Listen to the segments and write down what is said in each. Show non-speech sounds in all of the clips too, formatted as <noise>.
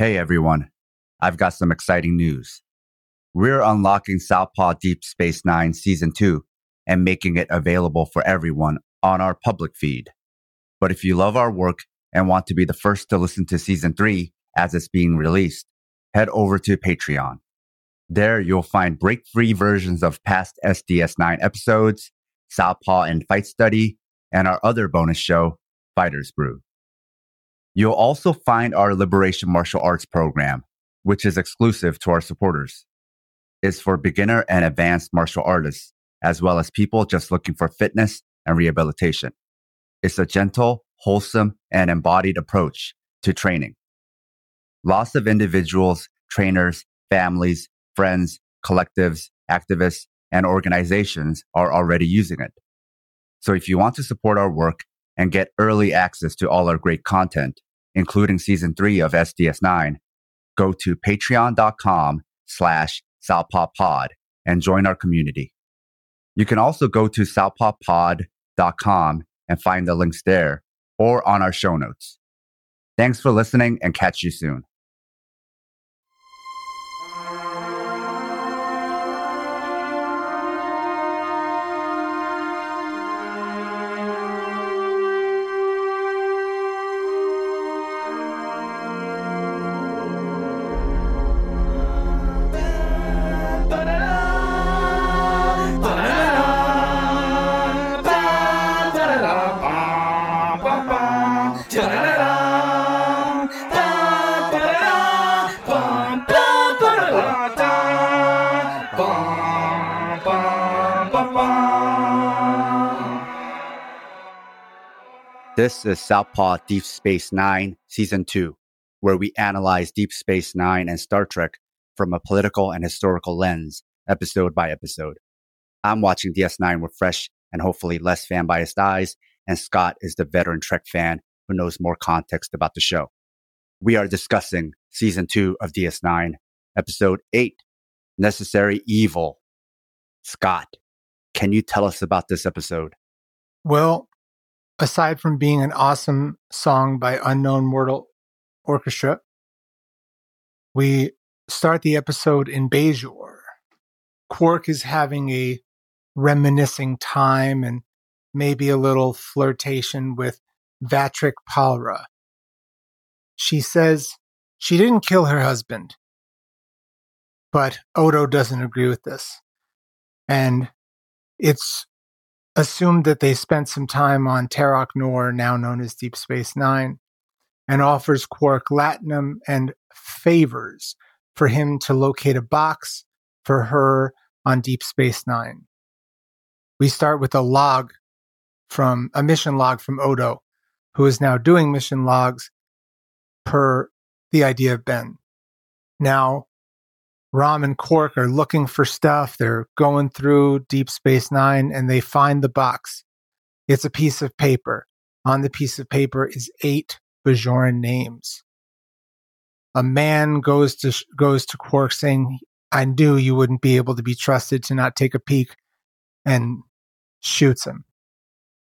Hey everyone, I've got some exciting news. We're unlocking Southpaw Deep Space Nine Season 2 and making it available for everyone on our public feed. But if you love our work and want to be the first to listen to Season 3 as it's being released, head over to Patreon. There you'll find break free versions of past SDS9 episodes, Southpaw and Fight Study, and our other bonus show, Fighters Brew. You'll also find our Liberation Martial Arts program, which is exclusive to our supporters. It's for beginner and advanced martial artists, as well as people just looking for fitness and rehabilitation. It's a gentle, wholesome, and embodied approach to training. Lots of individuals, trainers, families, friends, collectives, activists, and organizations are already using it. So if you want to support our work and get early access to all our great content, including season three of SDS9, go to patreon.com slash southpawpod and join our community. You can also go to southpawpod.com and find the links there or on our show notes. Thanks for listening and catch you soon. This is Southpaw Deep Space Nine, Season 2, where we analyze Deep Space Nine and Star Trek from a political and historical lens, episode by episode. I'm watching DS9 with fresh and hopefully less fan biased eyes, and Scott is the veteran Trek fan who knows more context about the show. We are discussing Season 2 of DS9, Episode 8, Necessary Evil. Scott, can you tell us about this episode? Well, aside from being an awesome song by Unknown Mortal Orchestra, we start the episode in Bajor. Quark is having a reminiscing time and maybe a little flirtation with Vaatrik Pallra. She says she didn't kill her husband, but Odo doesn't agree with this. And it's assumed that they spent some time on Terok Nor, now known as Deep Space Nine, and offers Quark latinum and favors for him to locate a box for her on Deep Space Nine. We start with a log from a mission log from Odo, who is now doing mission logs per the idea of Ben. Now, Rom and Quark are looking for stuff. They're going through Deep Space Nine and they find the box. It's a piece of paper. On the piece of paper is eight Bajoran names. A man goes to goes to Quark saying, "I knew you wouldn't be able to be trusted to not take a peek," and shoots him.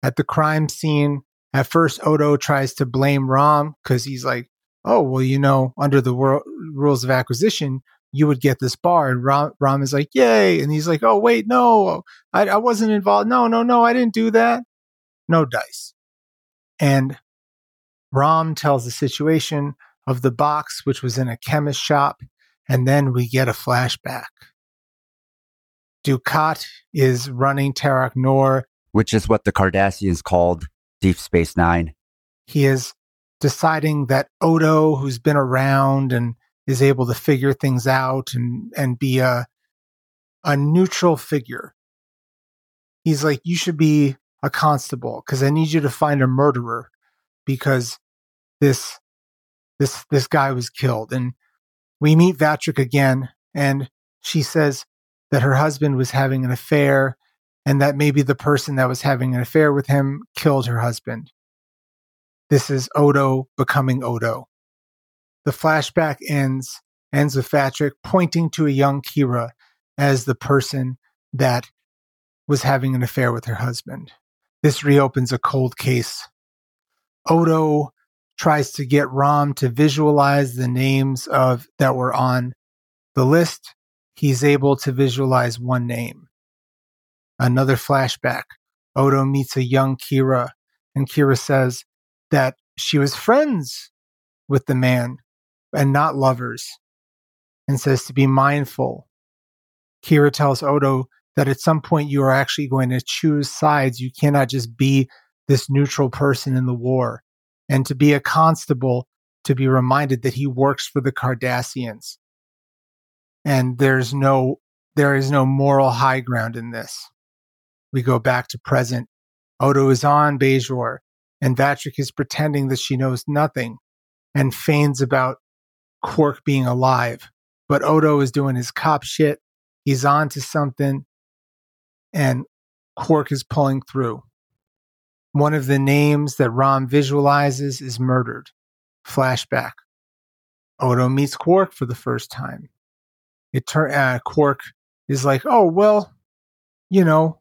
At the crime scene, at first Odo tries to blame Rom because he's like, "Oh, well, you know, under the rules of acquisition, you would get this bar. And Ram, Rom is like, yay. And he's like, oh, wait, no, I, I wasn't involved. No, no, no, I didn't do that. No dice. And Ram tells the situation of the box, which was in a chemist shop. And then we get a flashback. Dukat is running Terok Nor, which is what the Cardassians called Deep Space Nine. He is deciding that Odo, who's been around and is able to figure things out and and be a a neutral figure. He's like, you should be a constable because I need you to find a murderer because this this this guy was killed. And we meet Vaatrik again, and she says that her husband was having an affair and that maybe the person that was having an affair with him killed her husband. This is Odo becoming Odo. The flashback ends ends with Vaatrik pointing to a young Kira as the person that was having an affair with her husband. This reopens a cold case. Odo tries to get Rom to visualize the names of that were on the list. He's able to visualize one name. Another flashback. Odo meets a young Kira, and Kira says that she was friends with the man and not lovers, and says to be mindful. Kira tells Odo that at some point you are actually going to choose sides. You cannot just be this neutral person in the war. And to be a constable, to be reminded that he works for the Cardassians. And there's no, there is no moral high ground in this. We go back to present. Odo is on Bajor and Vaatrik is pretending that she knows nothing and feigns about Quark being alive. But Odo is doing his cop shit. He's on to something and Quark is pulling through. One of the names that Rom visualizes is murdered. Flashback. Odo meets Quark for the first time. It turn uh, Quark is like, oh well, you know,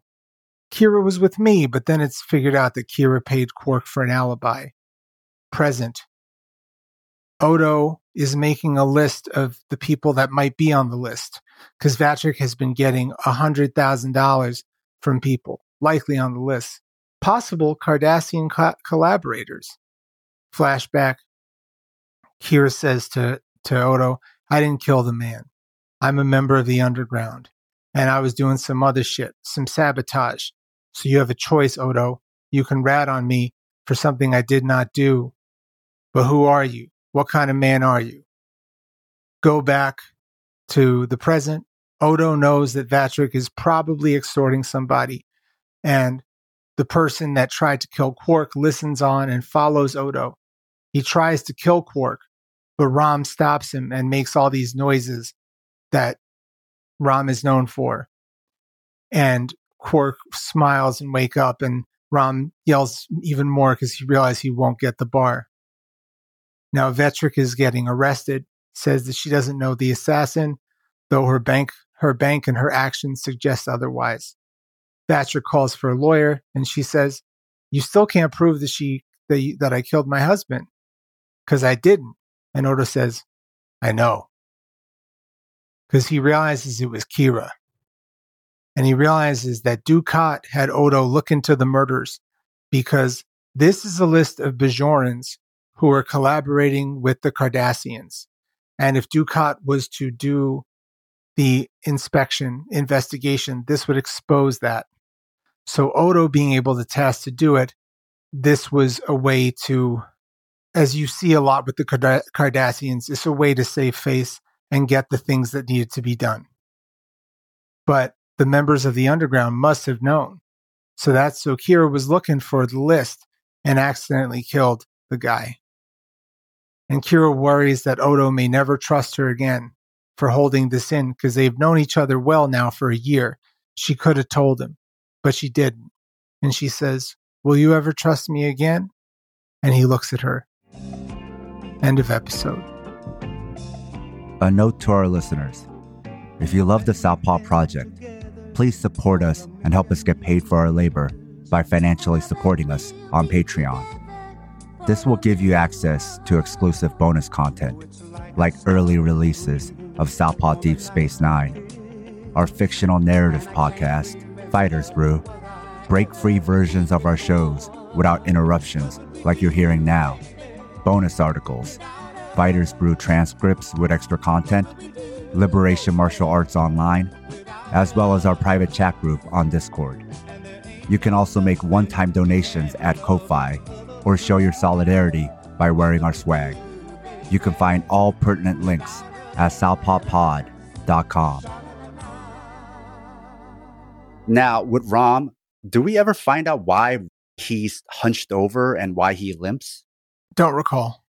Kira was with me, but then it's figured out that Kira paid Quark for an alibi. Present. Odo is making a list of the people that might be on the list because Vaatrik has been getting $100,000 from people, likely on the list, possible Cardassian co- collaborators. Flashback Kira says to, to Odo, I didn't kill the man. I'm a member of the underground, and I was doing some other shit, some sabotage. So you have a choice, Odo. You can rat on me for something I did not do. But who are you? What kind of man are you? Go back to the present. Odo knows that Vaatrik is probably extorting somebody, and the person that tried to kill Quark listens on and follows Odo. He tries to kill Quark, but Rom stops him and makes all these noises that Rom is known for. And Quark smiles and wake up, and Rom yells even more because he realizes he won't get the bar. Now Vaatrik is getting arrested, says that she doesn't know the assassin, though her bank her bank and her actions suggest otherwise. Vaatrik calls for a lawyer and she says, You still can't prove that she that, that I killed my husband. Because I didn't. And Odo says, I know. Because he realizes it was Kira. And he realizes that Dukat had Odo look into the murders because this is a list of Bajorans who were collaborating with the Cardassians. And if Dukat was to do the inspection investigation, this would expose that. So Odo being able to task to do it, this was a way to, as you see a lot with the Cardassians, it's a way to save face and get the things that needed to be done. But the members of the underground must have known. So that's so Kira was looking for the list and accidentally killed the guy and Kira worries that Odo may never trust her again for holding this in because they've known each other well now for a year. She could have told him, but she didn't. And she says, Will you ever trust me again? And he looks at her. End of episode. A note to our listeners if you love the Southpaw Project, please support us and help us get paid for our labor by financially supporting us on Patreon. This will give you access to exclusive bonus content, like early releases of Southpaw Deep Space Nine, our fictional narrative podcast, Fighters Brew, break free versions of our shows without interruptions, like you're hearing now, bonus articles, Fighters Brew transcripts with extra content, Liberation Martial Arts Online, as well as our private chat group on Discord. You can also make one time donations at Ko-Fi or show your solidarity by wearing our swag. You can find all pertinent links at southpawpod.com. Now, with Rom, do we ever find out why he's hunched over and why he limps? Don't recall.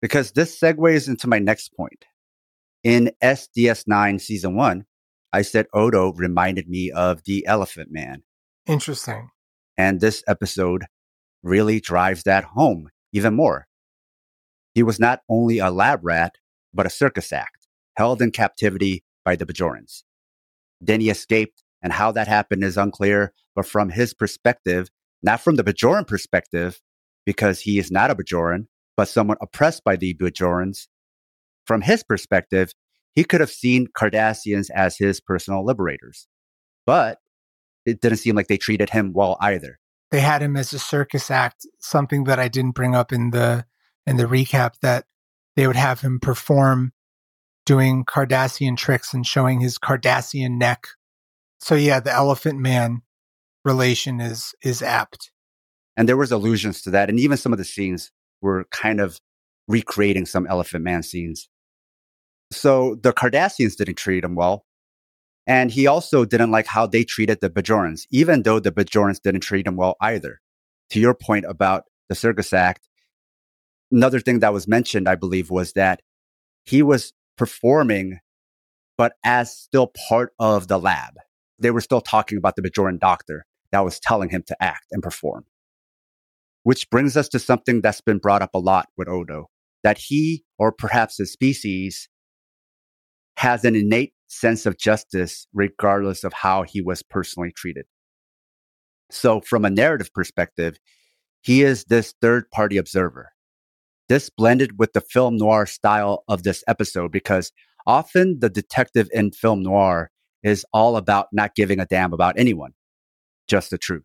Because this segues into my next point. In SDS9 Season 1, I said Odo reminded me of the Elephant Man. Interesting. And this episode really drives that home even more. He was not only a lab rat, but a circus act, held in captivity by the Bajorans. Then he escaped, and how that happened is unclear, but from his perspective, not from the Bajoran perspective, because he is not a Bajoran, but someone oppressed by the Bajorans, from his perspective, he could have seen Cardassians as his personal liberators. But it didn't seem like they treated him well either. They had him as a circus act, something that I didn't bring up in the in the recap that they would have him perform doing Cardassian tricks and showing his Cardassian neck. So yeah, the elephant man relation is is apt. And there was allusions to that and even some of the scenes were kind of recreating some elephant man scenes. So the Cardassians didn't treat him well. And he also didn't like how they treated the Bajorans, even though the Bajorans didn't treat him well either. To your point about the Circus Act, another thing that was mentioned, I believe, was that he was performing, but as still part of the lab. They were still talking about the Bajoran doctor that was telling him to act and perform. Which brings us to something that's been brought up a lot with Odo that he, or perhaps his species, has an innate sense of justice regardless of how he was personally treated. So, from a narrative perspective, he is this third party observer. This blended with the film noir style of this episode because often the detective in film noir is all about not giving a damn about anyone, just the truth.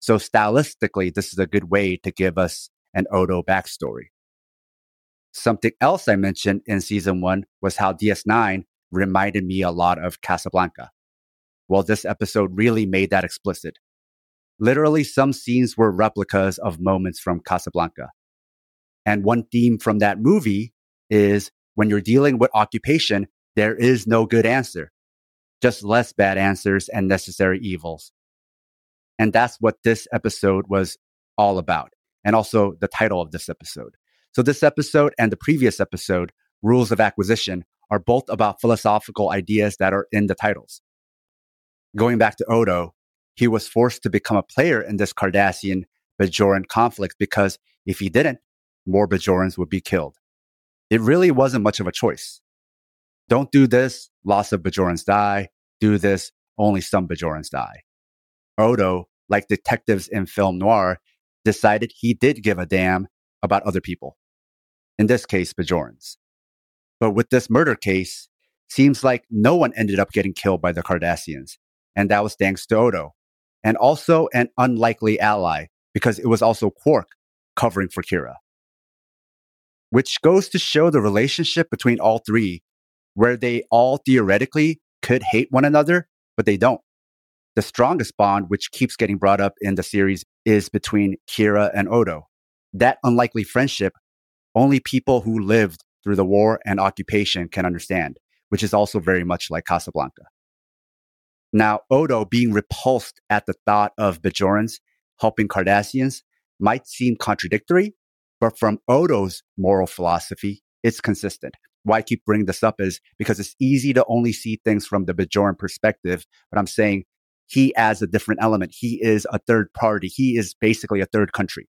So, stylistically, this is a good way to give us an Odo backstory. Something else I mentioned in season one was how DS9 reminded me a lot of Casablanca. Well, this episode really made that explicit. Literally, some scenes were replicas of moments from Casablanca. And one theme from that movie is when you're dealing with occupation, there is no good answer, just less bad answers and necessary evils. And that's what this episode was all about, and also the title of this episode. So, this episode and the previous episode, Rules of Acquisition, are both about philosophical ideas that are in the titles. Going back to Odo, he was forced to become a player in this Cardassian Bajoran conflict because if he didn't, more Bajorans would be killed. It really wasn't much of a choice. Don't do this, lots of Bajorans die. Do this, only some Bajorans die. Odo, like detectives in film noir, decided he did give a damn about other people. In this case, Bajorans. But with this murder case, seems like no one ended up getting killed by the Cardassians. And that was thanks to Odo. And also an unlikely ally, because it was also Quark covering for Kira. Which goes to show the relationship between all three, where they all theoretically could hate one another, but they don't. The strongest bond, which keeps getting brought up in the series, is between Kira and Odo. That unlikely friendship, only people who lived through the war and occupation can understand, which is also very much like Casablanca. Now, Odo being repulsed at the thought of Bajorans helping Cardassians might seem contradictory, but from Odo's moral philosophy, it's consistent. Why I keep bringing this up is because it's easy to only see things from the Bajoran perspective, but I'm saying he adds a different element. He is a third party. He is basically a third country.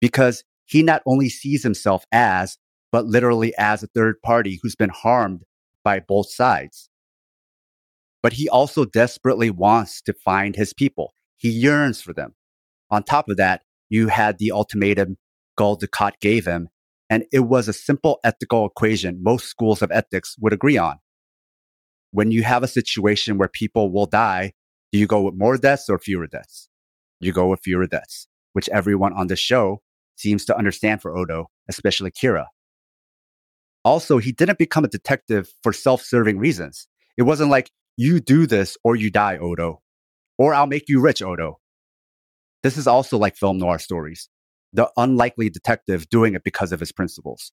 Because he not only sees himself as but literally as a third party who's been harmed by both sides. But he also desperately wants to find his people. He yearns for them. On top of that, you had the ultimatum Gul Dukat gave him, and it was a simple ethical equation most schools of ethics would agree on. When you have a situation where people will die, do you go with more deaths or fewer deaths? You go with fewer deaths, which everyone on the show seems to understand for Odo, especially Kira. Also, he didn't become a detective for self serving reasons. It wasn't like, you do this or you die, Odo, or I'll make you rich, Odo. This is also like film noir stories the unlikely detective doing it because of his principles.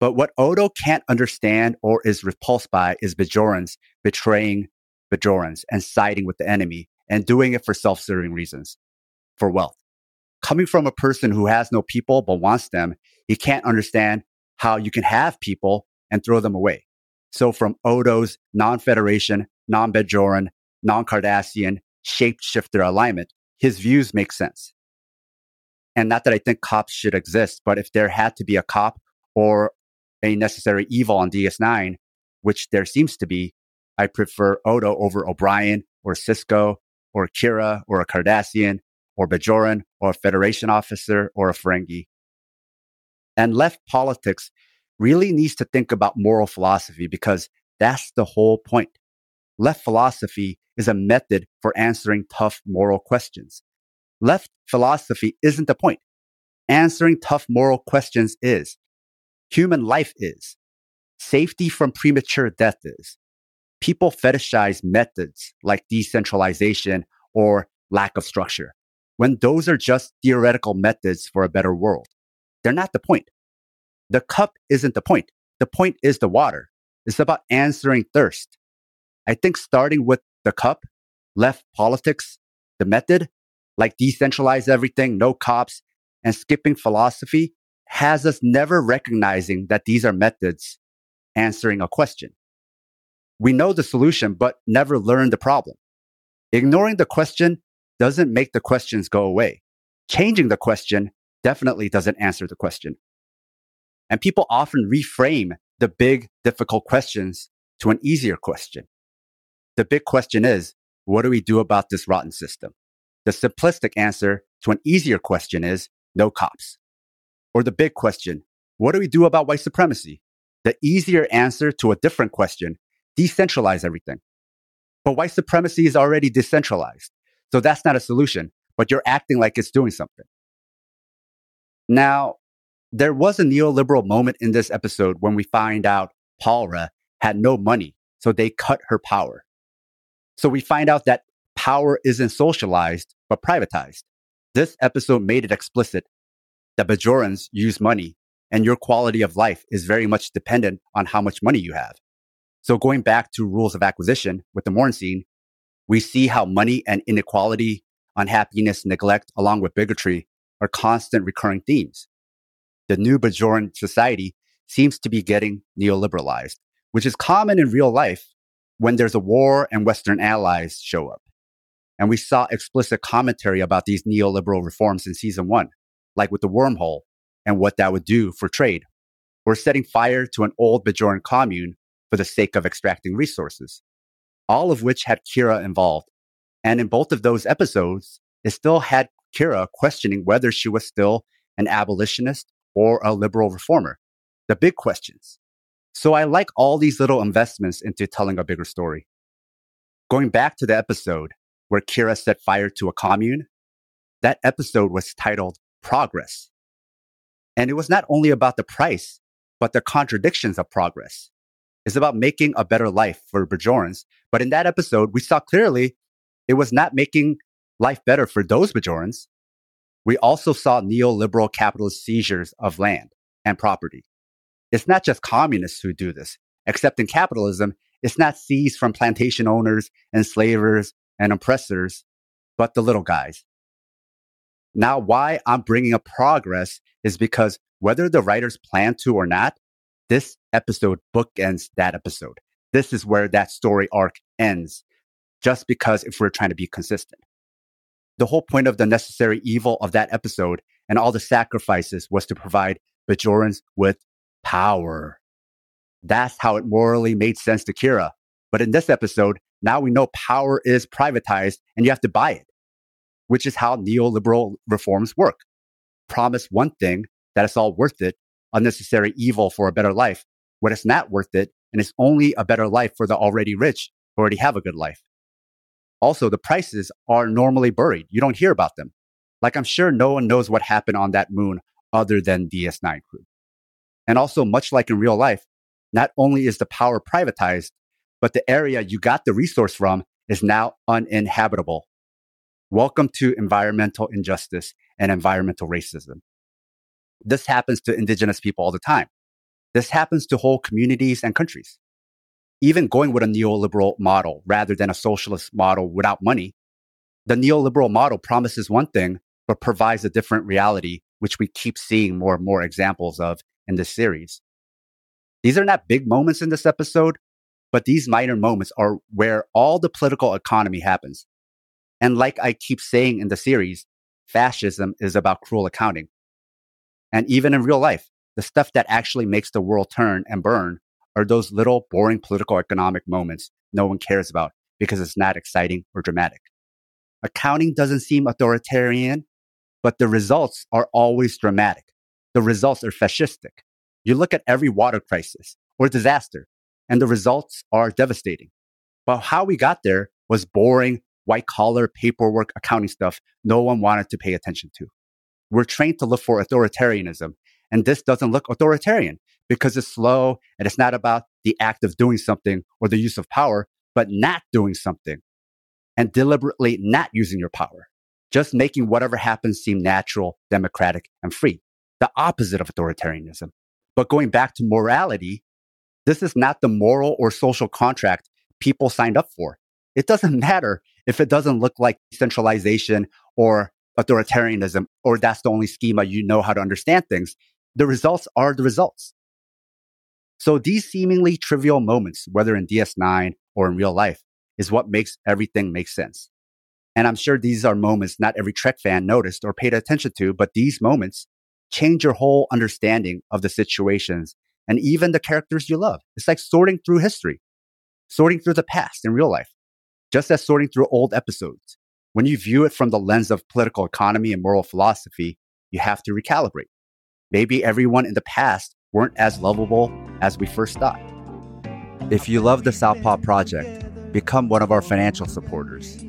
But what Odo can't understand or is repulsed by is Bajorans betraying Bajorans and siding with the enemy and doing it for self serving reasons, for wealth. Coming from a person who has no people but wants them, he can't understand how you can have people and throw them away. So from Odo's non-Federation, non-Bajoran, non-Cardassian shapeshifter alignment, his views make sense. And not that I think cops should exist, but if there had to be a cop or a necessary evil on DS9, which there seems to be, I prefer Odo over O'Brien or Sisko or Kira or a Cardassian or Bajoran or a Federation officer or a Ferengi And left politics really needs to think about moral philosophy because that's the whole point. Left philosophy is a method for answering tough moral questions. Left philosophy isn't the point. Answering tough moral questions is. Human life is. Safety from premature death is. People fetishize methods like decentralization or lack of structure when those are just theoretical methods for a better world. They're not the point. The cup isn't the point. The point is the water. It's about answering thirst. I think starting with the cup, left politics, the method, like decentralize everything, no cops, and skipping philosophy has us never recognizing that these are methods answering a question. We know the solution, but never learn the problem. Ignoring the question doesn't make the questions go away. Changing the question definitely doesn't answer the question. And people often reframe the big, difficult questions to an easier question. The big question is, what do we do about this rotten system? The simplistic answer to an easier question is no cops. Or the big question, what do we do about white supremacy? The easier answer to a different question, decentralize everything. But white supremacy is already decentralized. So that's not a solution, but you're acting like it's doing something. Now, there was a neoliberal moment in this episode when we find out Pallra had no money, so they cut her power. So we find out that power isn't socialized, but privatized. This episode made it explicit that Bajorans use money and your quality of life is very much dependent on how much money you have. So going back to rules of acquisition with the Morn scene, we see how money and inequality, unhappiness, neglect, along with bigotry are constant recurring themes. The new Bajoran society seems to be getting neoliberalized, which is common in real life when there's a war and Western allies show up. And we saw explicit commentary about these neoliberal reforms in season one, like with the wormhole and what that would do for trade, or setting fire to an old Bajoran commune for the sake of extracting resources, all of which had Kira involved. And in both of those episodes, it still had Kira questioning whether she was still an abolitionist or a liberal reformer. The big questions. So I like all these little investments into telling a bigger story. Going back to the episode where Kira set fire to a commune, that episode was titled Progress. And it was not only about the price, but the contradictions of progress. It's about making a better life for Bajorans. But in that episode, we saw clearly it was not making life better for those Bajorans. We also saw neoliberal capitalist seizures of land and property. It's not just communists who do this. Except in capitalism, it's not seized from plantation owners, enslavers, and oppressors, but the little guys. Now, why I'm bringing up progress is because whether the writers plan to or not, this episode bookends that episode. This is where that story arc ends, just because if we're trying to be consistent. The whole point of the necessary evil of that episode and all the sacrifices was to provide Bajorans with power. That's how it morally made sense to Kira. But in this episode, now we know power is privatized and you have to buy it, which is how neoliberal reforms work. Promise one thing that it's all worth it, unnecessary evil for a better life, when it's not worth it and it's only a better life for the already rich who already have a good life. Also, the prices are normally buried. You don't hear about them. Like I'm sure no one knows what happened on that moon other than DS9 crew. And also, much like in real life, not only is the power privatized, but the area you got the resource from is now uninhabitable. Welcome to environmental injustice and environmental racism. This happens to indigenous people all the time. This happens to whole communities and countries. Even going with a neoliberal model rather than a socialist model without money, the neoliberal model promises one thing, but provides a different reality, which we keep seeing more and more examples of in this series. These are not big moments in this episode, but these minor moments are where all the political economy happens. And like I keep saying in the series, fascism is about cruel accounting. And even in real life, the stuff that actually makes the world turn and burn are those little boring political economic moments no one cares about because it's not exciting or dramatic. Accounting doesn't seem authoritarian, but the results are always dramatic. the results are fascistic. You look at every water crisis or disaster, and the results are devastating. But how we got there was boring, white collar paperwork accounting stuff no one wanted to pay attention to. We're trained to look for authoritarianism, and this doesn't look authoritarian because it's slow and it's not about the act of doing something or the use of power, but not doing something and deliberately not using your power, just making whatever happens seem natural, democratic, and free. The opposite of authoritarianism. But going back to morality, this is not the moral or social contract people signed up for. It doesn't matter if it doesn't look like centralization or authoritarianism, or that's the only schema you know how to understand things. The results are the results. So these seemingly trivial moments, whether in DS9 or in real life, is what makes everything make sense. And I'm sure these are moments not every Trek fan noticed or paid attention to, but these moments change your whole understanding of the situations and even the characters you love. It's like sorting through history, sorting through the past in real life, just as sorting through old episodes. When you view it from the lens of political economy and moral philosophy, you have to recalibrate. Maybe everyone in the past weren't as lovable as we first thought. If you love the Southpaw Project, become one of our financial supporters.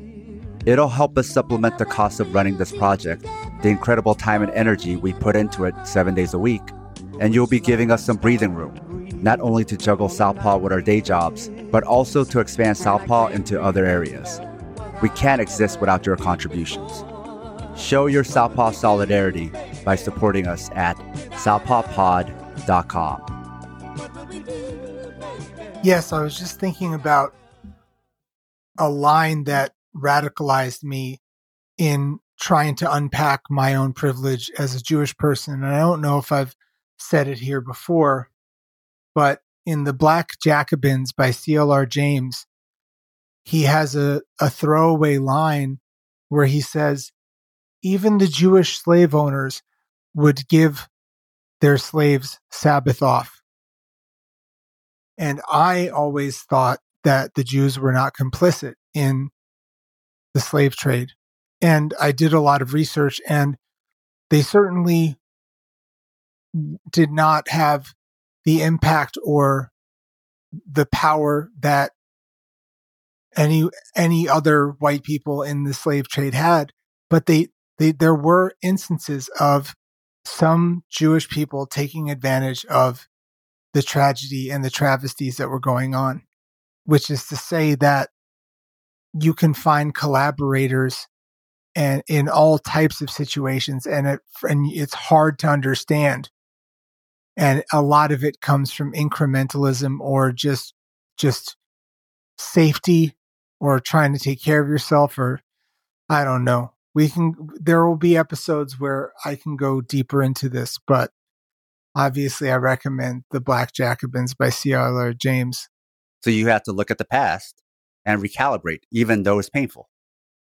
It'll help us supplement the cost of running this project, the incredible time and energy we put into it seven days a week, and you'll be giving us some breathing room, not only to juggle Southpaw with our day jobs, but also to expand Southpaw into other areas. We can't exist without your contributions. Show your Southpaw solidarity by supporting us at southpawpod.com Yes, I was just thinking about a line that radicalized me in trying to unpack my own privilege as a Jewish person. And I don't know if I've said it here before, but in The Black Jacobins by CLR James, he has a, a throwaway line where he says, even the Jewish slave owners would give their slaves Sabbath off. And I always thought that the Jews were not complicit in the slave trade. And I did a lot of research, and they certainly did not have the impact or the power that any any other white people in the slave trade had but they they there were instances of some Jewish people taking advantage of the tragedy and the travesties that were going on, which is to say that you can find collaborators and in all types of situations and it and it's hard to understand. And a lot of it comes from incrementalism or just just safety or trying to take care of yourself or i don't know we can there will be episodes where I can go deeper into this, but obviously I recommend The Black Jacobins by C.R. James. So you have to look at the past and recalibrate, even though it's painful.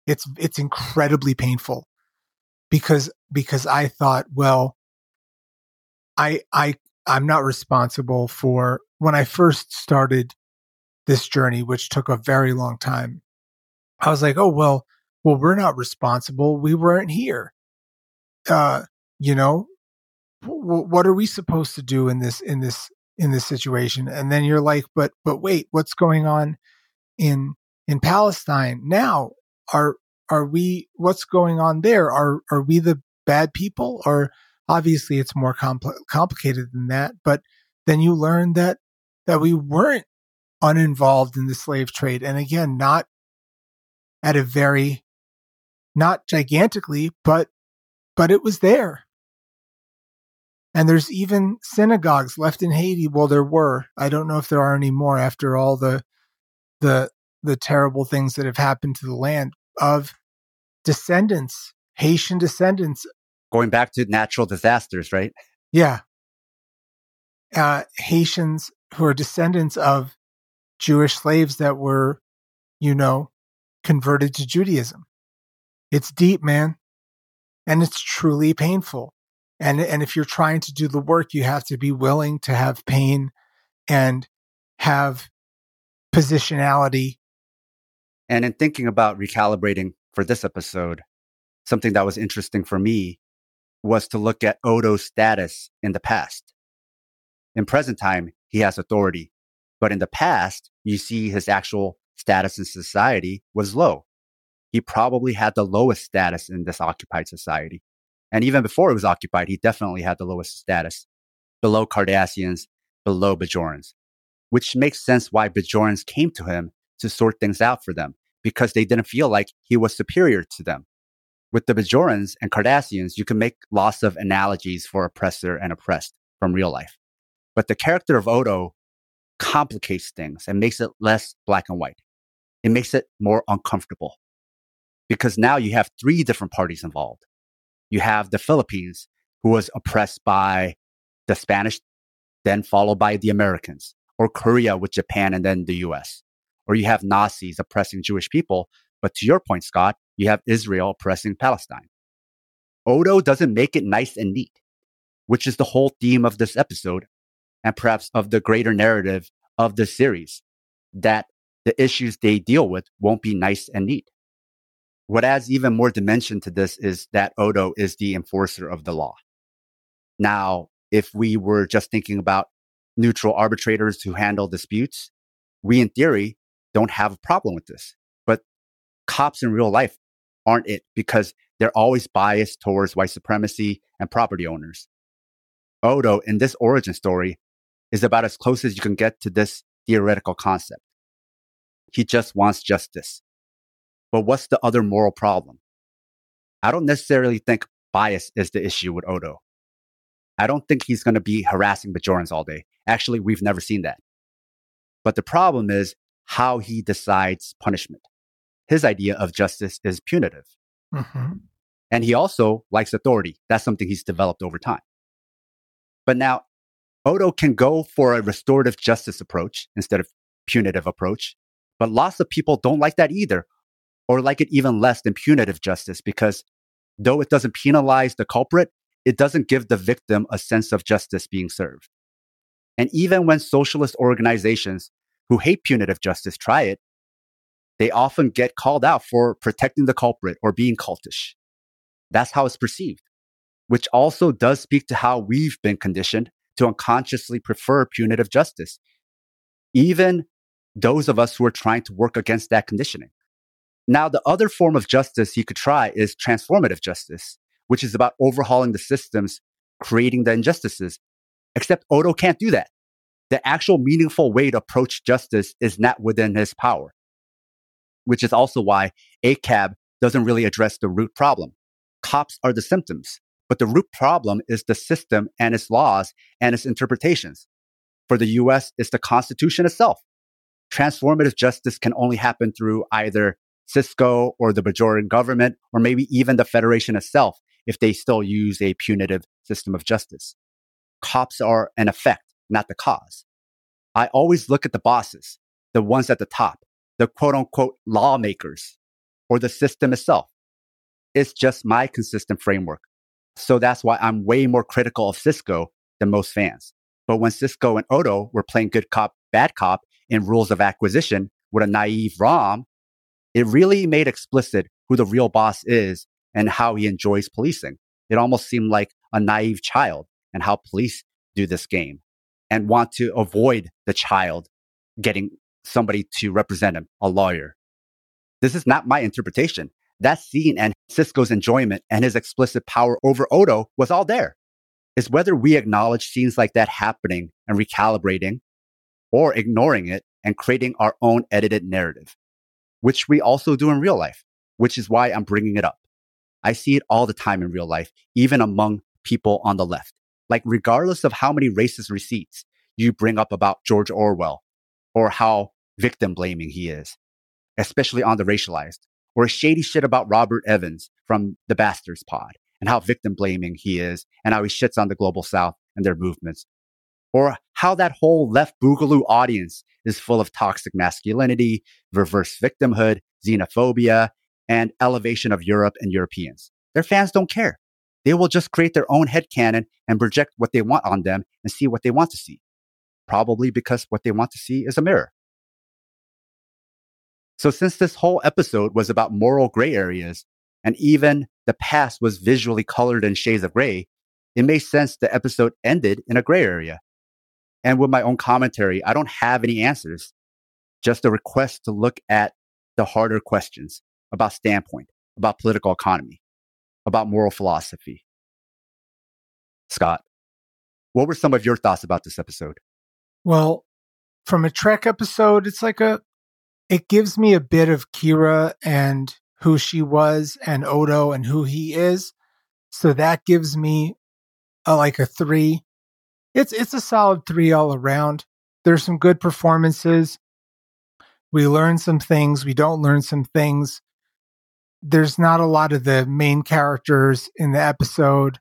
It's it's incredibly painful because because I thought, well, I I I'm not responsible for when I first started this journey, which took a very long time. I was like, oh well, well, we're not responsible. We weren't here. Uh, you know, w- what are we supposed to do in this, in this, in this situation? And then you're like, but, but wait, what's going on in, in Palestine now? Are, are we, what's going on there? Are, are we the bad people? Or obviously it's more compl- complicated than that. But then you learn that, that we weren't uninvolved in the slave trade. And again, not at a very not gigantically, but but it was there. And there's even synagogues left in Haiti. Well, there were. I don't know if there are any more after all the the the terrible things that have happened to the land of descendants, Haitian descendants. Going back to natural disasters, right? Yeah. Uh, Haitians who are descendants of Jewish slaves that were, you know, converted to Judaism. It's deep, man. And it's truly painful. And, and if you're trying to do the work, you have to be willing to have pain and have positionality. And in thinking about recalibrating for this episode, something that was interesting for me was to look at Odo's status in the past. In present time, he has authority, but in the past, you see his actual status in society was low. He probably had the lowest status in this occupied society. And even before it was occupied, he definitely had the lowest status, below Cardassians, below Bajorans, which makes sense why Bajorans came to him to sort things out for them because they didn't feel like he was superior to them. With the Bajorans and Cardassians, you can make lots of analogies for oppressor and oppressed from real life. But the character of Odo complicates things and makes it less black and white. It makes it more uncomfortable because now you have three different parties involved. You have the Philippines, who was oppressed by the Spanish, then followed by the Americans, or Korea with Japan and then the US. Or you have Nazis oppressing Jewish people. But to your point, Scott, you have Israel oppressing Palestine. Odo doesn't make it nice and neat, which is the whole theme of this episode and perhaps of the greater narrative of the series that the issues they deal with won't be nice and neat. What adds even more dimension to this is that Odo is the enforcer of the law. Now, if we were just thinking about neutral arbitrators who handle disputes, we in theory don't have a problem with this. But cops in real life aren't it because they're always biased towards white supremacy and property owners. Odo in this origin story is about as close as you can get to this theoretical concept. He just wants justice. But what's the other moral problem? I don't necessarily think bias is the issue with Odo. I don't think he's going to be harassing Bajorans all day. Actually, we've never seen that. But the problem is how he decides punishment. His idea of justice is punitive. Mm-hmm. And he also likes authority. That's something he's developed over time. But now, Odo can go for a restorative justice approach instead of punitive approach. But lots of people don't like that either, or like it even less than punitive justice because though it doesn't penalize the culprit, it doesn't give the victim a sense of justice being served. And even when socialist organizations who hate punitive justice try it, they often get called out for protecting the culprit or being cultish. That's how it's perceived, which also does speak to how we've been conditioned to unconsciously prefer punitive justice, even those of us who are trying to work against that conditioning. Now, the other form of justice he could try is transformative justice, which is about overhauling the systems, creating the injustices. Except Odo can't do that. The actual meaningful way to approach justice is not within his power, which is also why ACAB doesn't really address the root problem. Cops are the symptoms, but the root problem is the system and its laws and its interpretations. For the US, it's the Constitution itself. Transformative justice can only happen through either Sisko or the Bajoran government, or maybe even the Federation itself, if they still use a punitive system of justice. Cops are an effect, not the cause. I always look at the bosses, the ones at the top, the quote unquote lawmakers, or the system itself. It's just my consistent framework. So that's why I'm way more critical of Sisko than most fans. But when Sisko and Odo were playing good cop, bad cop in rules of acquisition with a naive Rom, it really made explicit who the real boss is and how he enjoys policing. It almost seemed like a naive child and how police do this game and want to avoid the child getting somebody to represent him, a lawyer. This is not my interpretation. That scene and Sisko's enjoyment and his explicit power over Odo was all there. It's whether we acknowledge scenes like that happening and recalibrating or ignoring it and creating our own edited narrative which we also do in real life, which is why I'm bringing it up. I see it all the time in real life, even among people on the left. Like, regardless of how many racist receipts you bring up about George Orwell or how victim blaming he is, especially on the racialized, or shady shit about Robert Evans from the Bastards Pod and how victim blaming he is and how he shits on the global south and their movements or how that whole left boogaloo audience is full of toxic masculinity, reverse victimhood, xenophobia, and elevation of Europe and Europeans. Their fans don't care. They will just create their own headcanon and project what they want on them and see what they want to see. Probably because what they want to see is a mirror. So, since this whole episode was about moral gray areas, and even the past was visually colored in shades of gray, it made sense the episode ended in a gray area. And with my own commentary, I don't have any answers, just a request to look at the harder questions about standpoint, about political economy, about moral philosophy. Scott, what were some of your thoughts about this episode? Well, from a Trek episode, it's like a, it gives me a bit of Kira and who she was and Odo and who he is. So that gives me a, like a three. It's, it's a solid three all around. There's some good performances. We learn some things. We don't learn some things. There's not a lot of the main characters in the episode.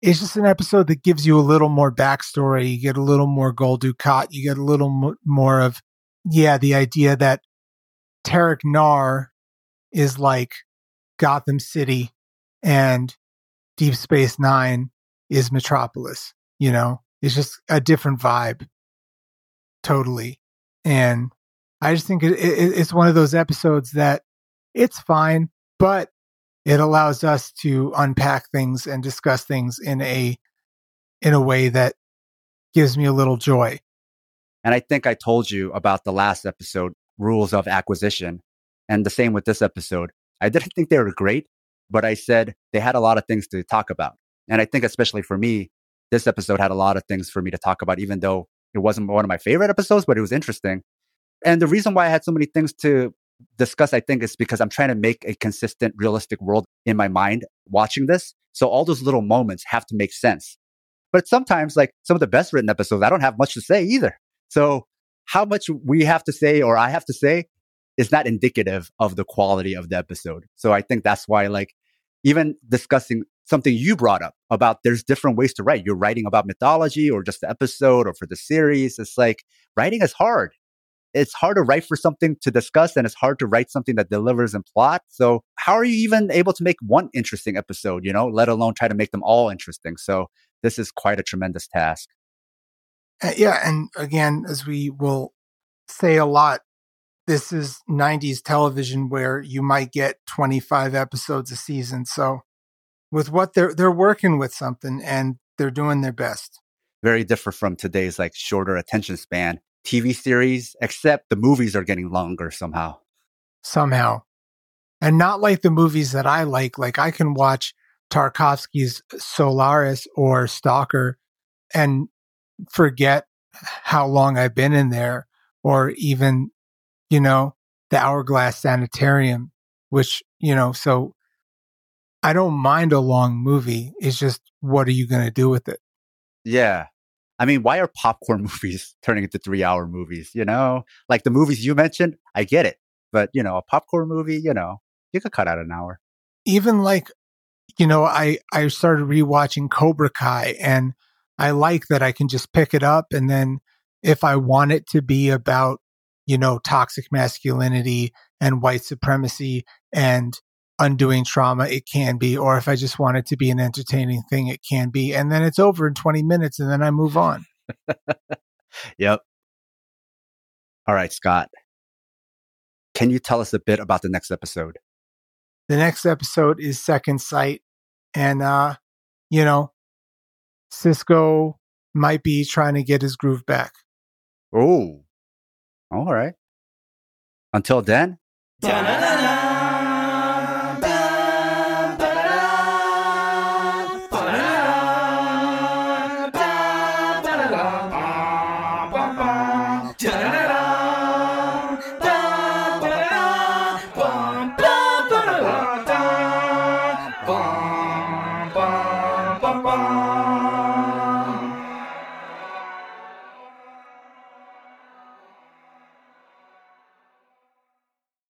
It's just an episode that gives you a little more backstory. You get a little more Gul Dukat. You get a little mo- more of, yeah, the idea that Terok Nor is like Gotham City and Deep Space Nine is Metropolis. You know, it's just a different vibe. Totally. And I just think it, it, it's one of those episodes that it's fine, but it allows us to unpack things and discuss things in a in a way that gives me a little joy. And I think I told you about the last episode, rules of acquisition, and the same with this episode. I didn't think they were great, but I said they had a lot of things to talk about. And I think especially for me, this episode had a lot of things for me to talk about even though it wasn't one of my favorite episodes, but it was interesting. And the reason why I had so many things to discuss, I think, is because I'm trying to make a consistent, realistic world in my mind watching this. So all those little moments have to make sense. But sometimes, like some of the best written episodes, I don't have much to say either. So how much we have to say or I have to say is not indicative of the quality of the episode. So I think that's why, like, even discussing something you brought up about there's different ways to write. You're writing about mythology or just the episode or for the series. It's like writing is hard it's hard to write for something to discuss and it's hard to write something that delivers in plot. So how are you even able to make one interesting episode, you know, let alone try to make them all interesting? So this is quite a tremendous task. Uh, yeah. And again, as we will say a lot, this is 90s television where you might get 25 episodes a season. So with what they're, they're working with something and they're doing their best. Very different from today's like shorter attention span TV series, except the movies are getting longer somehow. Somehow. And not like the movies that I like. Like I can watch Tarkovsky's Solaris or Stalker and forget how long I've been in there, or even, you know, the Hourglass Sanitarium, which, you know, so I don't mind a long movie. It's just, what are you going to do with it? Yeah. I mean, why are popcorn <laughs> movies turning into three hour movies? You know, like the movies you mentioned, I get it. But, you know, a popcorn movie, you know, you could cut out an hour. Even like, you know, I, I started rewatching Cobra Kai and I like that I can just pick it up. And then if I want it to be about, you know, toxic masculinity and white supremacy and undoing trauma, it can be. Or if I just want it to be an entertaining thing, it can be. And then it's over in 20 minutes and then I move on. <laughs> yep. All right, Scott. Can you tell us a bit about the next episode? The next episode is Second Sight. And, uh, you know, Sisko might be trying to get his groove back. Oh, all right. Until then.